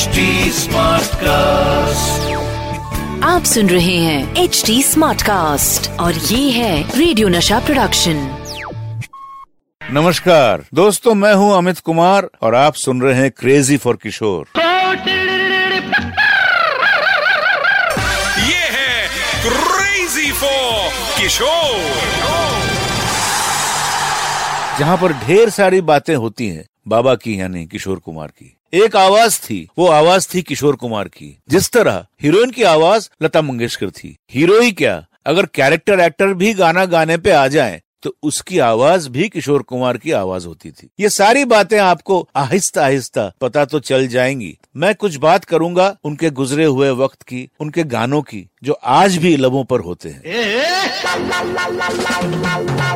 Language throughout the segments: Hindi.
HD कास्ट आप सुन रहे हैं एच डी स्मार्ट कास्ट और ये है रेडियो नशा प्रोडक्शन नमस्कार। दोस्तों मैं हूँ अमित कुमार और आप सुन रहे हैं क्रेजी फॉर किशोर ये है क्रेजी फॉर किशोर जहाँ पर ढेर सारी बातें होती हैं बाबा की यानी किशोर कुमार की। एक आवाज़ थी, वो आवाज़ थी किशोर कुमार की। जिस तरह हीरोइन की आवाज़ लता मंगेशकर थी। हीरो ही क्या? अगर कैरेक्टर एक्टर भी गाना गाने पे आ जाए तो उसकी आवाज़ भी किशोर कुमार की आवाज़ होती थी। ये सारी बातें आपको आहिस्ता आहिस्ता पता तो चल जाएँगी। मैं कुछ बात करूँगा उनके गुजरे हुए वक्त की, उनके गानों की, जो आज भी लबों पर होते हैं।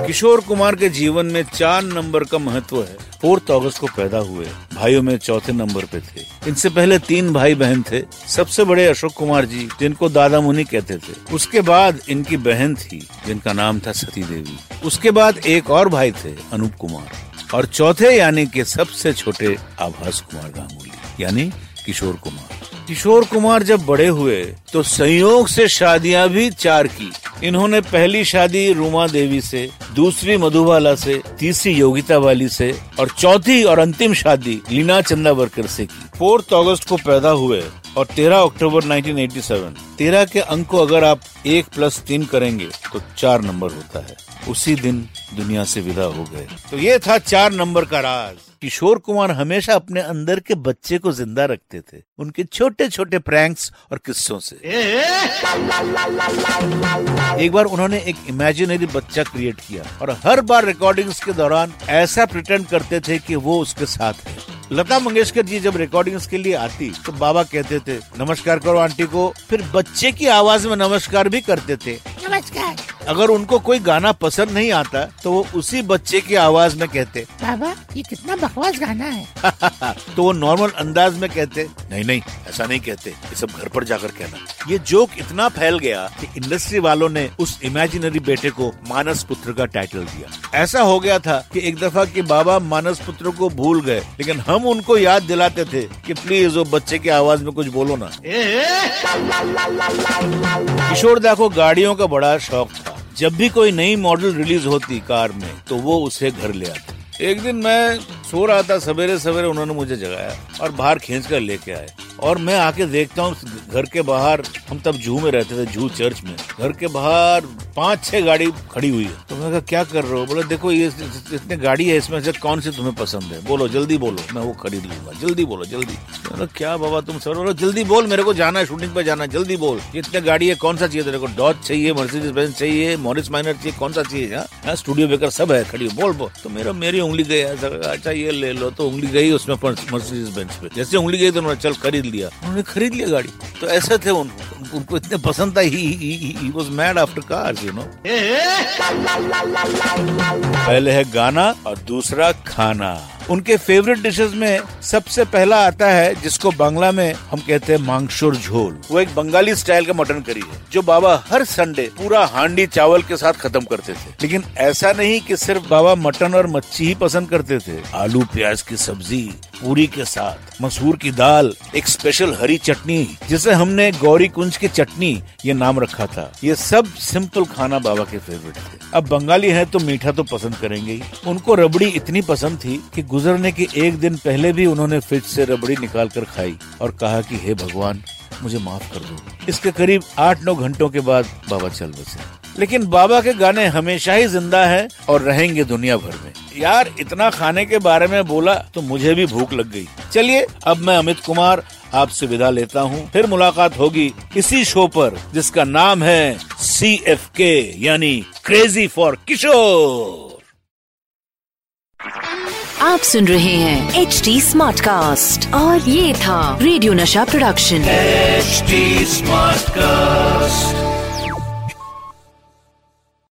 किशोर कुमार के जीवन में चार नंबर का महत्व है। फोर्थ अगस्त को पैदा हुए। भाइयों में चौथे नंबर पे थे। इनसे पहले तीन भाई बहन थे। सबसे बड़े अशोक कुमार जी, जिनको दादा मुनि कहते थे। उसके बाद इनकी बहन थी, जिनका नाम था सती देवी। उसके बाद एक और भाई थे, अनूप कुमार। और चौथे यानी के सबसे छोटे आभास कुमार गांगुली, यानी किशोर कुमार। किशोर कुमार जब बड़े हुए तो संयोग से शादियाँ भी चार की। इन्होंने पहली शादी रूमा देवी से, दूसरी मधुबाला से, तीसरी योगिता वाली से, और चौथी और अंतिम शादी लीना चंदावरकर से की। फोर्थ अगस्त को पैदा हुए और 13 अक्टूबर 1987 तेरह के अंक को अगर आप एक प्लस तीन करेंगे तो चार नंबर होता है। उसी दिन दुनिया से विदा हो गए। तो ये था चार नंबर का राज। किशोर कुमार हमेशा अपने अंदर के बच्चे को ज़िंदा रखते थे, उनके छोटे छोटे प्रैंक्स और किस्सों से। एक बार उन्होंने एक इमेजिनरी बच्चा क्रिएट किया और हर बार रिकॉर्डिंग्स के दौरान ऐसा प्रिटेंड करते थे कि वो उसके साथ है। लता मंगेशकर जी जब रिकॉर्डिंग्स के लिए आती तो बाबा कहते थे, नमस्कार करो आंटी को। फिर बच्चे की आवाज़ में नमस्कार भी करते थे। नमस्कार। अगर उनको कोई गाना पसंद नहीं आता तो वो उसी बच्चे की आवाज़ में कहते। बाबा ये कितना बकवास गाना है। तो वो नॉर्मल अंदाज में कहते नहीं नहीं ऐसा नहीं कहते ये सब घर पर जाकर कहना। ये जोक इतना फैल गया कि इंडस्ट्री वालों ने उस इमेजिनरी बेटे को मानस पुत्र का टाइटल दिया। ऐसा हो गया था कि एक दफ़ा कि बाबा मानस पुत्र को भूल गए लेकिन हम उनको याद दिलाते थे कि प्लीज़ वो बच्चे की आवाज़ में कुछ बोलो ना। किशोर दा को गाड़ियों का बड़ा शौक था। जब भी कोई नई मॉडल रिलीज़ होती कार में तो वो उसे घर ले आते। एक दिन मैं सो रहा था सवेरे सवेरे उन्होंने मुझे जगाया और बाहर खींच कर लेके आए। और मैं आके देखता हूँ, घर के बाहर हम तब जू में रहते थे, जू चर्च में। घर के बाहर पाँच, छह गाड़ी खड़ी हुई है। तो मैं कहा, क्या कर रहे हो? बोले, देखो, ये इतने गाड़ी है इसमें से कौन सी तुम्हें पसंद है? बोलो, जल्दी बोलो, मैं वो खरीद लूँगा, जल्दी बोलो, जल्दी। मैंने क्या बाबा तुम सर? बोलो, जल्दी बोल, मेरे को जाना है शूटिंग पे जाना जल्दी बोल। इतने गाड़ी है, कौन सा चाहिए तेरे को? डॉज चाहिए मर्सिडीज बेंज चाहिए मॉरिस माइनर चाहिए, कौन सा चाहिए हाँ? स्टूडियो बेकर सब है, खड़ी बोल बोल। तो मेरा, मेरी उंगली गई अच्छा ये ले लो। तो उंगली गई उसमें मर्सिडीज बेंच पे। जैसे उंगली गई तो चल, खरीद। लिया। उन्होंने खरीद लिया गाड़ी। तो ऐसे थे उनको उनको इतने पसंद था he was mad after car you know पहले है गाना और दूसरा खाना। उनके फेवरेट डिशेस में सबसे पहला आता है, जिसको बांग्ला में हम कहते हैं मांगशोर झोल। वो एक बंगाली स्टाइल का मटन करी है, जो बाबा हर संडे पूरा हांडी चावल के साथ खत्म करते थे। लेकिन ऐसा नहीं कि सिर्फ़ बाबा मटन और मच्छी ही पसंद करते थे। आलू, प्याज की सब्ज़ी, पूरी के साथ, मसूर की दाल, एक स्पेशल हरी चटनी, जिसे हमने गौरी कुंज की चटनी, ये नाम रखा था। ये सब सिंपल खाना बाबा के फेवरेट थे। अब बंगाली है तो मीठा तो पसंद करेंगे ही। उनको रबड़ी इतनी पसंद थी कि गुजरने के एक दिन पहले भी उन्होंने फ्रिज से रबड़ी निकाल कर खाई और कहा कि, हे भगवान, मुझे माफ़ कर दो। इसके करीब आठ नौ घंटों के बाद बाबा चल बसे। लेकिन बाबा के गाने हमेशा ही ज़िंदा है और रहेंगे दुनिया भर में। यार, इतना खाने के बारे में बोला तो मुझे भी भूख लग गई। चलिए, अब मैं अमित कुमार आपसे विदा लेता हूँ। फिर मुलाकात होगी इसी शो पर जिसका नाम है सी एफ़ के, यानी क्रेजी फॉर किशोर आप सुन रहे हैं एच डी स्मार्ट कास्ट और ये था रेडियो नशा प्रोडक्शन एच स्मार्ट Smartcast.